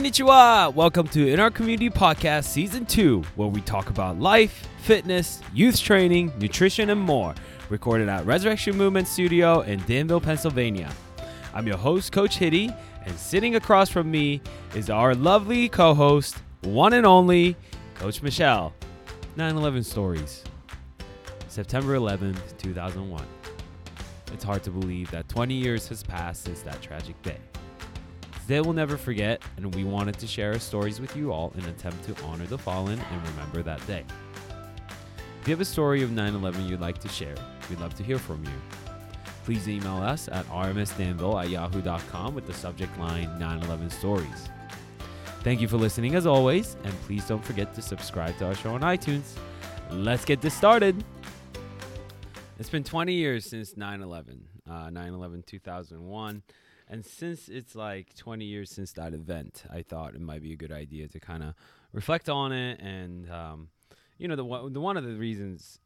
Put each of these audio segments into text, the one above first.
Konnichiwa! Welcome to In Our Community Podcast Season 2, where we talk about life, fitness, youth training, nutrition, and more. Recorded at Resurrection Movement Studio in Danville, Pennsylvania. I'm your host, Coach Hitty, and sitting across from me is our lovely co host, one and only, Coach Michelle. 9 11 Stories. September 11th, 2001. It's hard to believe that 20 years has passed since that tragic day. They will never forget, and we wanted to share our stories with you all in an attempt to honor the fallen and remember that day. If you have a story of 9 11 you'd like to share, we'd love to hear from you. Please email us at rmsdanville at yahoo.com with the subject line 9 11 stories. Thank you for listening as always, and please don't forget to subscribe to our show on iTunes. Let's get this started. It's been 20 years since 9 11, uh, 9 11 2001. And since it's like 20 years since that event, I thought it might be a good idea to kind of reflect on it. And, um, you know, the, one- the one of the reasons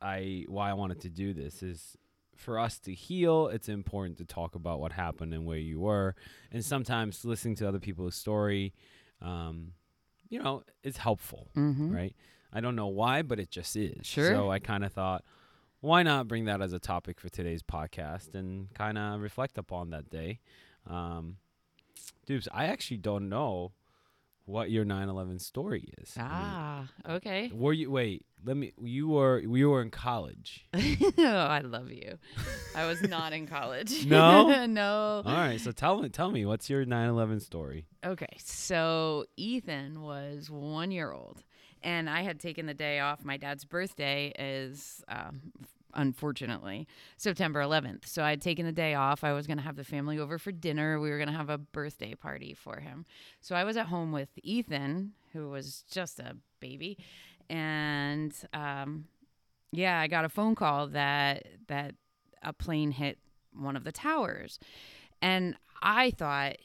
I why I wanted to do this is for us to heal, it's important to talk about what happened and where you were. And sometimes listening to other people's story, um, you know, it's helpful, Mm-hmm. right? I don't know why, but it just is. Sure. So I kind of thought, why not bring that as a topic for today's podcast and kind of reflect upon that day? Um, Dupes, I actually don't know what your 9/11 story is. I mean, Ah, okay. were you wait? Let me. You were you were in college. oh, I love you. I was not in college. No? no. All right, so tell me tell me what's your 9/11 story? Okay, so Ethan was one year old, and I had taken the day off. My dad's birthday is, um, unfortunately, September 11th. So I had taken the day off. I was going to have the family over for dinner. We were going to have a birthday party for him. So I was at home with Ethan, who was just a baby, and um, yeah, I got a phone call that that a plane hit one of the towers, and I thought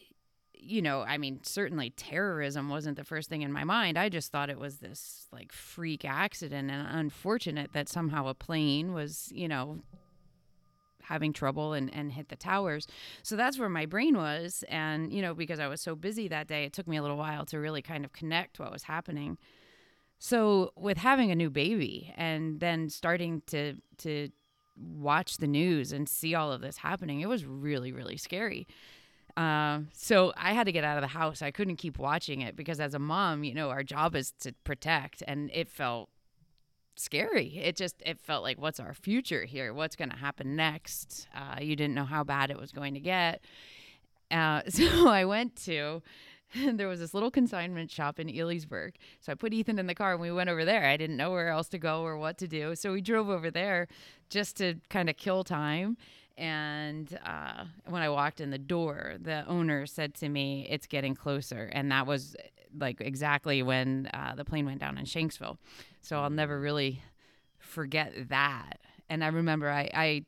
you know, I mean, certainly terrorism wasn't the first thing in my mind. I just thought it was this like freak accident and unfortunate that somehow a plane was, you know, having trouble and, and hit the towers. So that's where my brain was. And, you know, because I was so busy that day, it took me a little while to really kind of connect what was happening. So with having a new baby and then starting to to watch the news and see all of this happening, it was really, really scary. Um, so I had to get out of the house. I couldn't keep watching it because as a mom, you know, our job is to protect and it felt scary. It just it felt like what's our future here? What's going to happen next? Uh, you didn't know how bad it was going to get. Uh, so I went to there was this little consignment shop in Elysburg. So I put Ethan in the car and we went over there. I didn't know where else to go or what to do. So we drove over there just to kind of kill time. And uh, when I walked in the door, the owner said to me, It's getting closer. And that was like exactly when uh, the plane went down in Shanksville. So I'll never really forget that. And I remember I, I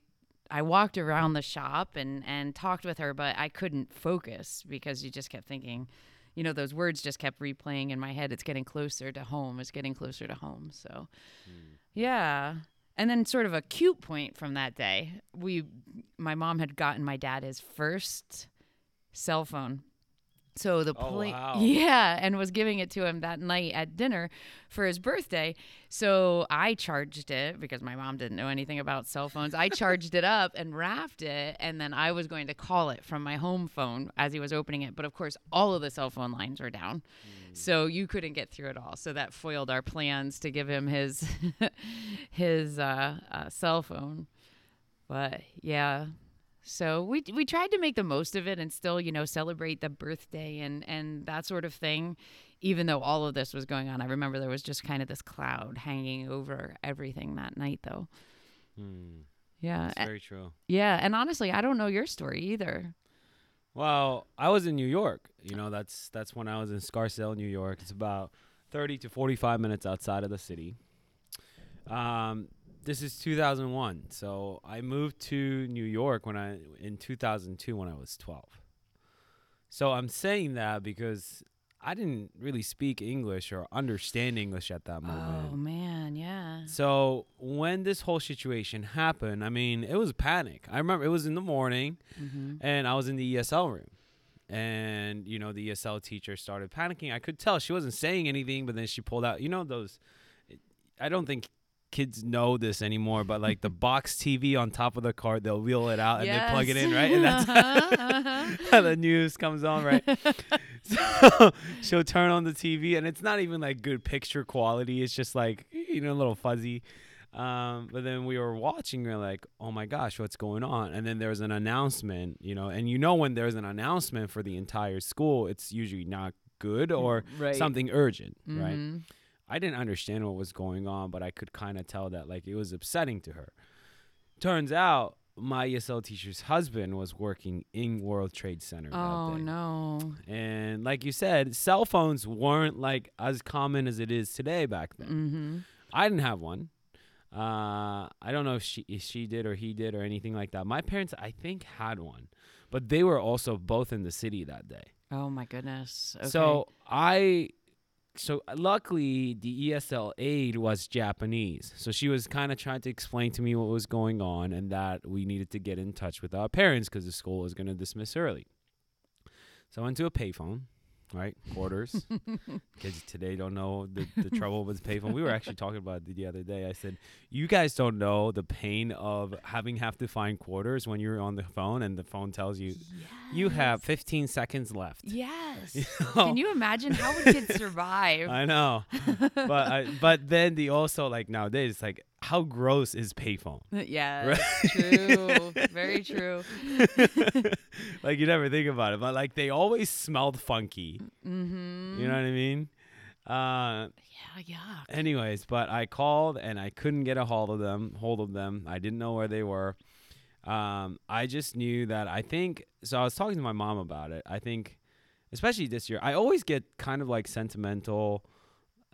I walked around the shop and and talked with her, but I couldn't focus because you just kept thinking, you know, those words just kept replaying in my head. It's getting closer to home. It's getting closer to home. So, yeah. And then, sort of a cute point from that day, we, my mom had gotten my dad his first cell phone. So the Oh, wow. yeah, and was giving it to him that night at dinner for his birthday. So I charged it because my mom didn't know anything about cell phones. I charged it up and wrapped it, and then I was going to call it from my home phone as he was opening it. But of course, all of the cell phone lines were down, so you couldn't get through at all. So that foiled our plans to give him his his uh, uh, cell phone. But yeah, so we we tried to make the most of it and still, you know, celebrate the birthday and and that sort of thing. Even though all of this was going on, I remember there was just kind of this cloud hanging over everything that night, though. Hmm, Yeah, that's very true. yeah. And honestly, I don't know your story either. Well, I was in New York. You know, that's that's when I was in Scarsdale, New York. It's about 30 to 45 minutes outside of the city. Um, this is 2001. So I moved to New York when I in 2002 when I was 12. So I'm saying that because I didn't really speak English or understand English at that moment. Oh man, yeah. So when this whole situation happened, I mean, it was panic. I remember it was in the morning, hmm and I was in the ESL room, and you know the ESL teacher started panicking. I could tell she wasn't saying anything, but then she pulled out. You know those. I don't think kids know this anymore, but like the box TV on top of the card, they'll wheel it out and they plug it in, right? And that's Uh-huh, how the news comes on, right? so she'll turn on the TV, and it's not even like good picture quality. It's just like you know a little fuzzy. Um, but then we were watching, we are like, oh my gosh, what's going on? And then there's an announcement, you know, and you know when there's an announcement for the entire school, it's usually not good or right. something urgent, right? I didn't understand what was going on, but I could kind of tell that like it was upsetting to her. Turns out my ESL teacher's husband was working in World Trade Center. that Oh no. And like you said, cell phones weren't like as common as it is today back then. Mm-hmm. I didn't have one. Uh, I don't know if she if she did or he did or anything like that. My parents, I think, had one, but they were also both in the city that day. Oh my goodness. Okay. So I, so uh, luckily the ESL aide was Japanese, so she was kind of trying to explain to me what was going on and that we needed to get in touch with our parents because the school was going to dismiss early. So I went to a payphone, right, quarters. Kids today don't know the, the trouble with payphone. We were actually talking about it the other day. I said, you guys don't know the pain of having have to find quarters when you're on the phone and the phone tells you you have 15 seconds left. Yes. You Can you imagine how would kids survive? I know, but I, but then the also like nowadays it's like how gross is payphone? yeah. True. Very true. like you never think about it, but like they always smelled funky. Mm-hmm. You know what I mean? Uh, Yeah. Yeah. anyways, but I called and I couldn't get a hold of them. Hold of them. I didn't know where they were. Um, I just knew that I think. So I was talking to my mom about it. I think, especially this year, I always get kind of like sentimental,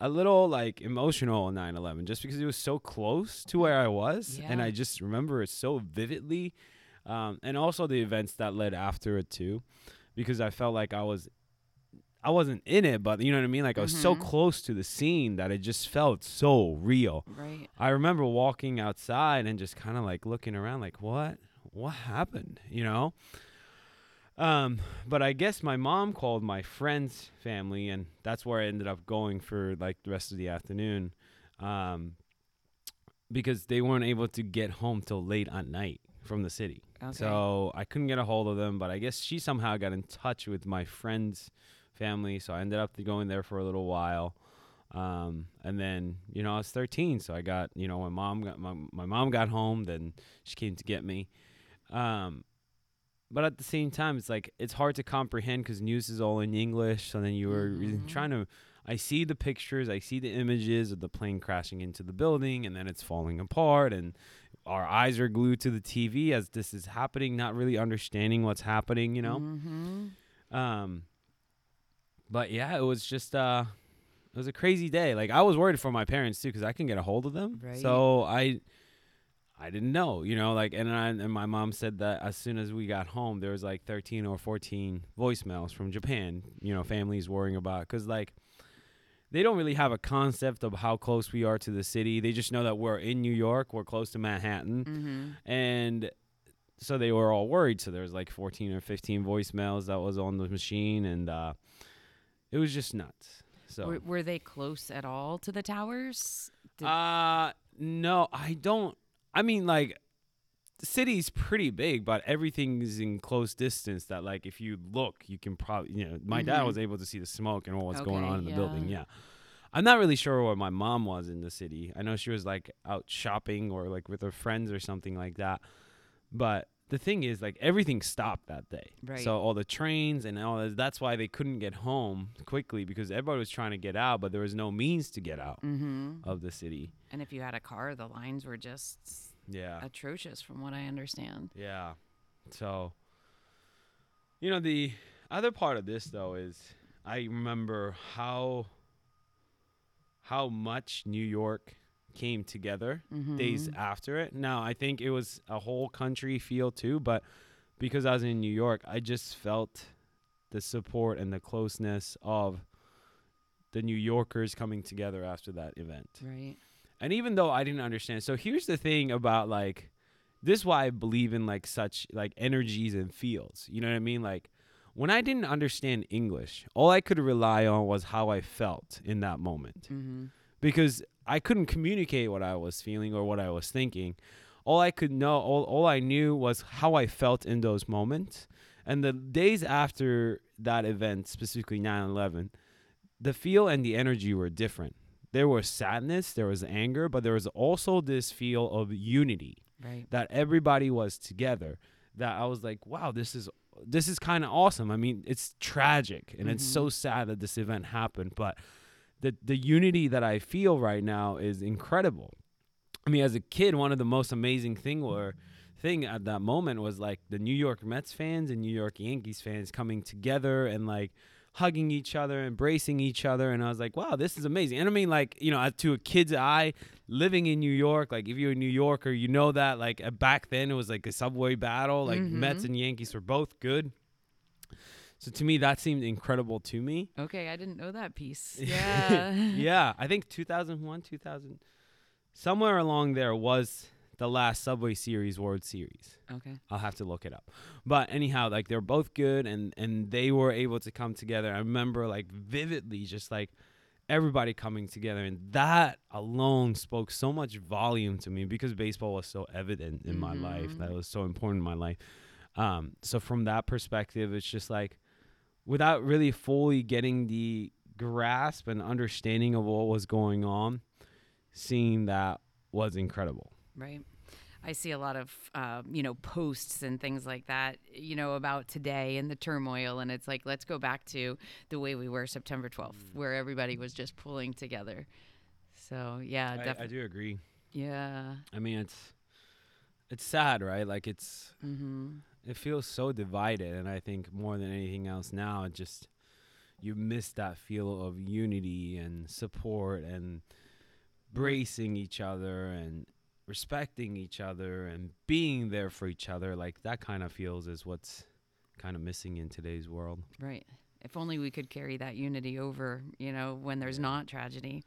a little like emotional on 9/11, just because it was so close to where I was, and I just remember it so vividly. Um, and also the events that led after it too, because I felt like I was I wasn't in it, but you know what I mean? Like I was so Mhm. close to the scene that it just felt so real. Right. I remember walking outside and just kind of like looking around like what what happened, you know? Um, but I guess my mom called my friend's family and that's where I ended up going for like the rest of the afternoon. Um, because they weren't able to get home till late at night from the city. Okay. So I couldn't get a hold of them, but I guess she somehow got in touch with my friend's family. So I ended up going there for a little while. Um, and then, you know, I was 13. So I got, you know, my mom got, my, my mom got home, then she came to get me. Um, but at the same time, it's like, it's hard to comprehend because news is all in English. So then you were Mhm. trying to, I see the pictures, I see the images of the plane crashing into the building and then it's falling apart and our eyes are glued to the TV as this is happening, not really understanding what's happening, you know? Mm-hmm. Um, but yeah, it was just uh, it was a crazy day. Like I was worried for my parents too because I couldn't get a hold of them. Right. So I, I didn't know, you know, like and I, and my mom said that as soon as we got home, there was like thirteen or fourteen voicemails from Japan. You know, families worrying about because like. They don't really have a concept of how close we are to the city. They just know that we're in New York, we're close to Manhattan, Mm-hmm. and so they were all worried so there was like 14 or 15 voicemails that was on the machine and uh it was just nuts so Were, were they close at all to the towers? Did- uh no i don't i mean like the city's pretty big but everything's in close distance that like if you look you can probably you know my dad Mhm. was able to see the smoke and what was going Okay, on in the yeah. building yeah i'm not really sure where my mom was in the city i know she was like out shopping or like with her friends or something like that but the thing is like everything stopped that day Right. so all the trains and all that, that's why they couldn't get home quickly because everybody was trying to get out but there was no means to get out mm-hmm. of the city And if you had a car, the lines were just yeah atrocious, from what I understand. Yeah. So, you know, the other part of this though is I remember how how much New York came together days Mhm. after it. Now, I think it was a whole country feel too, but because I was in New York, I just felt the support and the closeness of the New Yorkers coming together after that event. Right. And even though I didn't understand, so here's the thing about like this is why I believe in like such like energies and fields. You know what I mean? Like when I didn't understand English, all I could rely on was how I felt in that moment Mm-hmm. Because I couldn't communicate what I was feeling or what I was thinking. All I could know, all, all I knew was how I felt in those moments. And the days after that event, specifically 9 11, the feel and the energy were different. There was sadness, there was anger, but there was also this feel of unity Right. that everybody was together. That I was like, wow, this is this is kind of awesome. I mean, it's tragic and it's so mm-hmm. sad that this event happened, but the the unity that I feel right now is incredible. I mean, as a kid, one of the most amazing thing were thing at that moment was like the New York Mets fans and New York Yankees fans coming together and like hugging each other, embracing each other, and I was like, wow, this is amazing. And I mean, like you know, to a kid's eye, living in New York, like if you're a New Yorker, you know that like uh, back then it was like a subway battle, like Mets and Yankees were both good. So to me, that seemed incredible to me. Okay, I didn't know that piece. Yeah. yeah, I think 2001, 2000, somewhere along there was the last Subway Series World Series. Okay. I'll have to look it up. But anyhow, like they're both good and and they were able to come together. I remember like vividly just like everybody coming together and that alone spoke so much volume to me because baseball was so evident in my life. That was so important in my life. Um so from that perspective it's just like without really fully getting the grasp and understanding of what was going on, seeing that was incredible. Right. I see a lot of, uh, you know, posts and things like that, you know, about today and the turmoil. And it's like, let's go back to the way we were September 12th, where everybody was just pulling together. So, yeah, I, I do agree. Yeah. I mean, it's it's sad, right? Like it's Mm-hmm. It feels so divided, and I think more than anything else now, it just you miss that feel of unity and support and bracing each other and respecting each other and being there for each other. Like that kind of feels is what's kind of missing in today's world. Right. If only we could carry that unity over, you know, when there's not tragedy.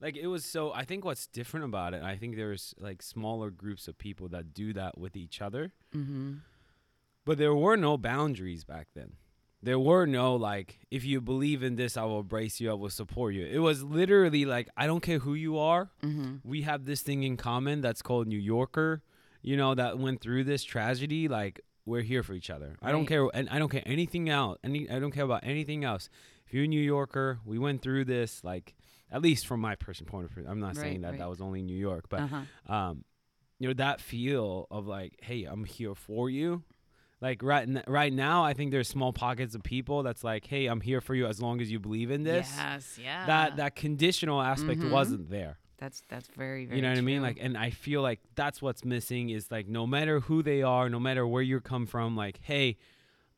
like it was so i think what's different about it i think there's like smaller groups of people that do that with each other Mm-hmm. But there were no boundaries back then there were no like if you believe in this i will embrace you i will support you it was literally like i don't care who you are Mm-hmm. we have this thing in common that's called new yorker you know that went through this tragedy like we're here for each other i don't care and i don't care anything else any i don't care about anything else if you're a new yorker we went through this like at least from my personal point of view i'm not saying that right. that was only new york but uh-huh. um you know that feel of like hey i'm here for you like right right now i think there's small pockets of people that's like hey i'm here for you as long as you believe in this Yes. Yeah. that that conditional aspect Mhm. wasn't there That's that's very very. you know what i mean like and i feel like that's what's missing is like no matter who they are no matter where you come from like hey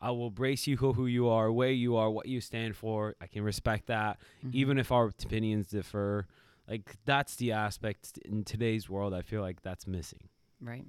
i will brace you for who you are where you are what you stand for i can respect that Mhm. even if our opinions differ like that's the aspect in today's world i feel like that's missing Right.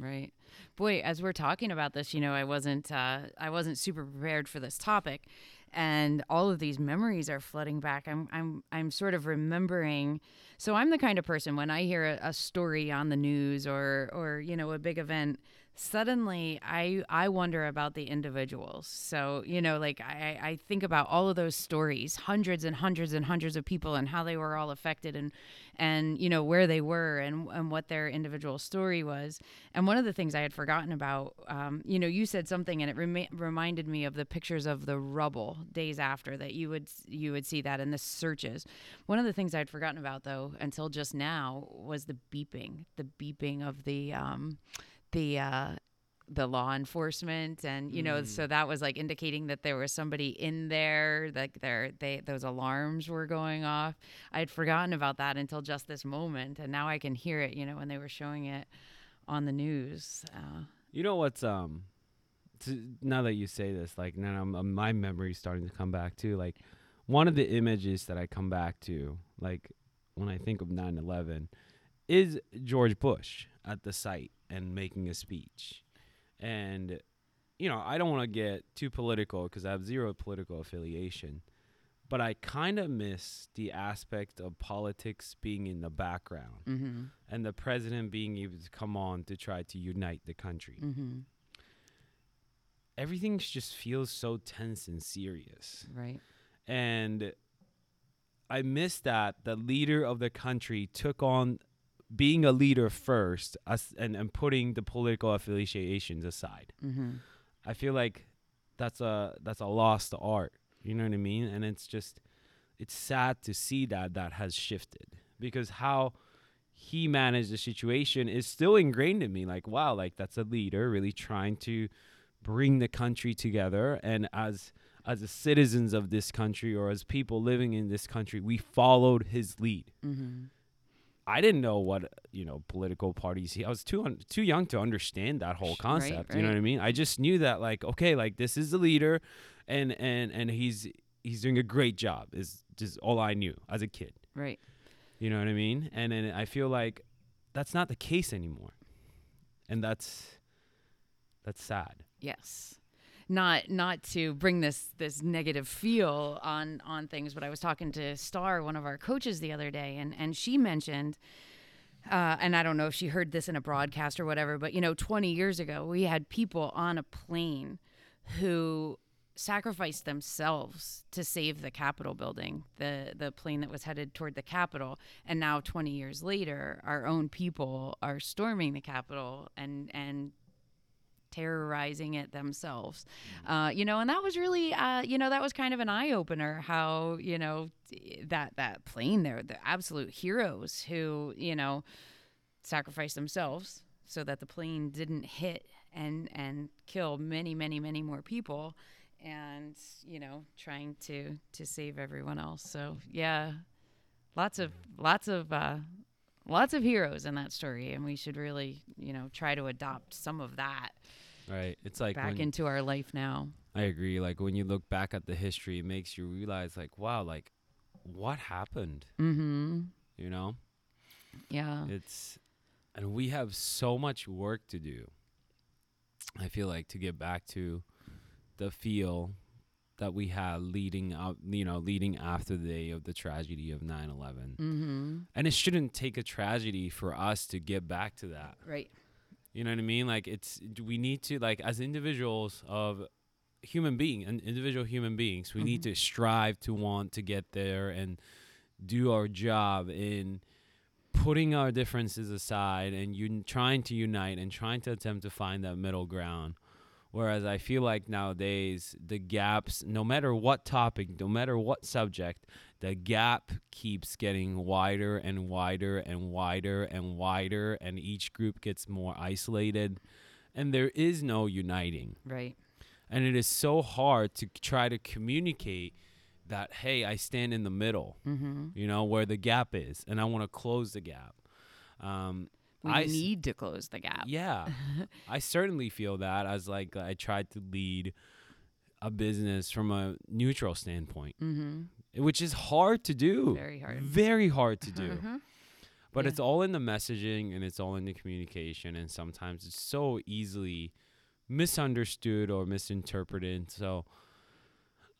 Right. Boy, as we're talking about this, you know, I wasn't uh, I wasn't super prepared for this topic, and all of these memories are flooding back. I'm I'm I'm sort of remembering. So I'm the kind of person when I hear a, a story on the news or or you know a big event, suddenly I I wonder about the individuals. So you know, like I I think about all of those stories, hundreds and hundreds and hundreds of people, and how they were all affected, and and you know where they were and and what their individual story was. And one of the things I had forgotten about, um, you know, you said something, and it remi- reminded me of the pictures of the rubble days after that you would you would see that in the searches. One of the things I'd forgotten about though until just now was the beeping, the beeping of the um, the uh, the law enforcement and you know so that was like indicating that there was somebody in there like there they those alarms were going off. I had forgotten about that until just this moment and now i can hear it you know when they were showing it on the news uh, You know what's um, to, now that you say this, like now I'm, um, my memory's starting to come back too. Like one of the images that I come back to, like when I think of 9/11, is George Bush at the site and making a speech, and you know I don't want to get too political because I have zero political affiliation. But I kind of miss the aspect of politics being in the background mm-hmm, and the president being able to come on to try to unite the country. mm-hmm. everything just feels so tense and serious. Right. And I miss that the leader of the country took on being a leader first as, and, and putting the political affiliations aside. Mm-hmm. I feel like that's a that's a lost art. You know what I mean? And it's just it's sad to see that that has shifted because how he managed the situation is still ingrained in me. Like wow, like that's a leader really trying to bring the country together and as as the citizens of this country or as people living in this country, we followed his lead. Mm-hmm. I didn't know what you know political parties. I was too un, too young to understand that whole Sh- right, concept. You know what I mean? I just knew that like okay, like this is the leader, and and and he's he's doing a great job. Is just all I knew as a kid. Right. You know what I mean? And then I feel like that's not the case anymore, and that's that's sad. Yes. Not not to bring this this negative feel on on things, but I was talking to Star, one of our coaches, the other day, and and she mentioned, uh, and I don't know if she heard this in a broadcast or whatever, but you know, 20 years ago, we had people on a plane who sacrificed themselves to save the Capitol building, the the plane that was headed toward the Capitol, and now 20 years later, our own people are storming the Capitol and and terrorizing it themselves. Uh, you know, and that was really, uh, you know, that was kind of an eye opener. How you know that that plane there, the absolute heroes who you know sacrificed themselves so that the plane didn't hit and and kill many, many, many more people. And you know, trying to to save everyone else. So yeah, lots of lots of uh, lots of heroes in that story, and we should really you know try to adopt some of that Right? It's like back into our life now. I agree. Like when you look back at the history, it makes you realize like wow, like what happened. Mm-hmm. You know? Yeah. It's and we have so much work to do. I feel like to get back to the feel that we had leading up, you know, leading after the day of the tragedy of 9/11. Mm-hmm. And it shouldn't take a tragedy for us to get back to that. Right. You know what I mean? Like it's we need to like as individuals of human being and individual human beings, we need Mhm. to strive to want to get there and do our job in putting our differences aside and un- trying to unite and trying to attempt to find that middle ground. Whereas I feel like nowadays the gaps, no matter what topic, no matter what subject, the gap keeps getting wider and wider and wider and wider, and each group gets more isolated, and there is no uniting. Right. And it is so hard to try to communicate that, hey, I stand in the middle, Mm-hmm. you know, where the gap is, and I want to close the gap. Um, We I need to close the gap. yeah, I certainly feel that as like I tried to lead a business from a neutral standpoint, Mm-hmm. Which is hard to do. Very hard. Very hard to do. Mhm. But Yeah. it's all in the messaging and it's all in the communication and sometimes it's so easily misunderstood or misinterpreted. So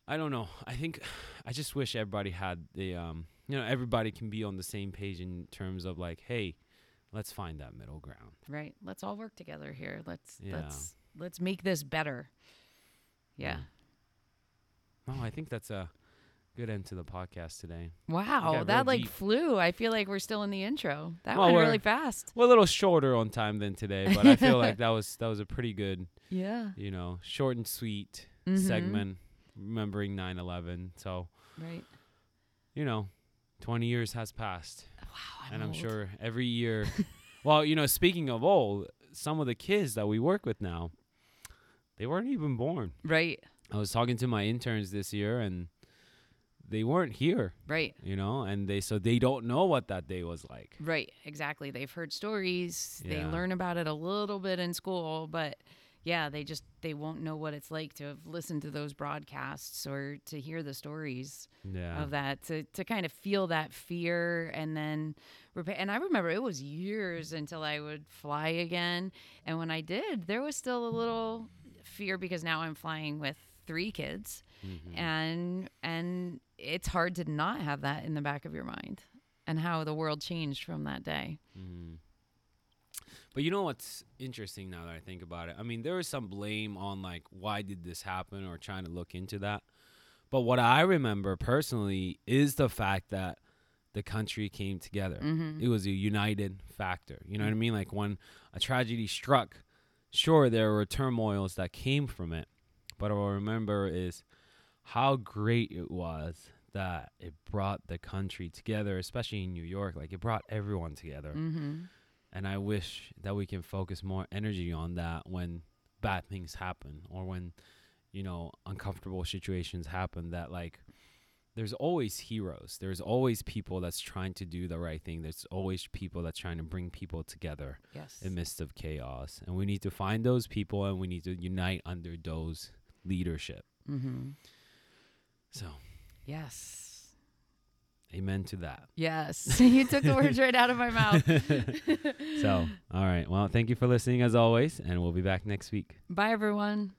I don't know. I think I just wish everybody had the um you know, everybody can be on the same page in terms of like, hey, let's find that middle ground. Right. Let's all work together here. Let's Yeah. let's let's make this better. Yeah. Oh, I think that's a good end to the podcast today. Wow, that like deep. flew. I feel like we're still in the intro. That Well, went really fast. We're a little shorter on time than today, but I feel like that was that was a pretty good, Yeah. you know, short and sweet Mhm. segment remembering 9/11. So, Right. you know, 20 years has passed, Wow. and I'm old. sure every year Well, you know, speaking of old, some of the kids that we work with now, they weren't even born. Right. I was talking to my interns this year and they weren't here, Right. you know, and they so they don't know what that day was like. Right. Exactly. They've heard stories. They learn about it a little bit in school, but yeah, they just they won't know what it's like to have listened to those broadcasts or to hear the stories Yeah. of that to to kind of feel that fear and then repa- and I remember it was years until I would fly again and when I did there was still a little fear because now I'm flying with three kids Mhm. and and it's hard to not have that in the back of your mind and how the world changed from that day. Mhm. But you know what's interesting now that I think about it? I mean, there is some blame on like why did this happen or trying to look into that. But what I remember personally is the fact that the country came together. Mm-hmm. It was a united factor. You know what I mean? Like when a tragedy struck, sure there were turmoils that came from it, but what I remember is how great it was that it brought the country together, especially in New York. Like it brought everyone together. Mm-hmm. And I wish that we can focus more energy on that when bad things happen or when, you know, uncomfortable situations happen that like there's always heroes. There's always people that's trying to do the right thing. There's always people that's trying to bring people together Yes. in midst of chaos. And we need to find those people and we need to unite under those leadership. Mm-hmm. So, Yes. amen to that. Yes. you took the words right out of my mouth. So, all right. Well, thank you for listening as always, and we'll be back next week. Bye, everyone.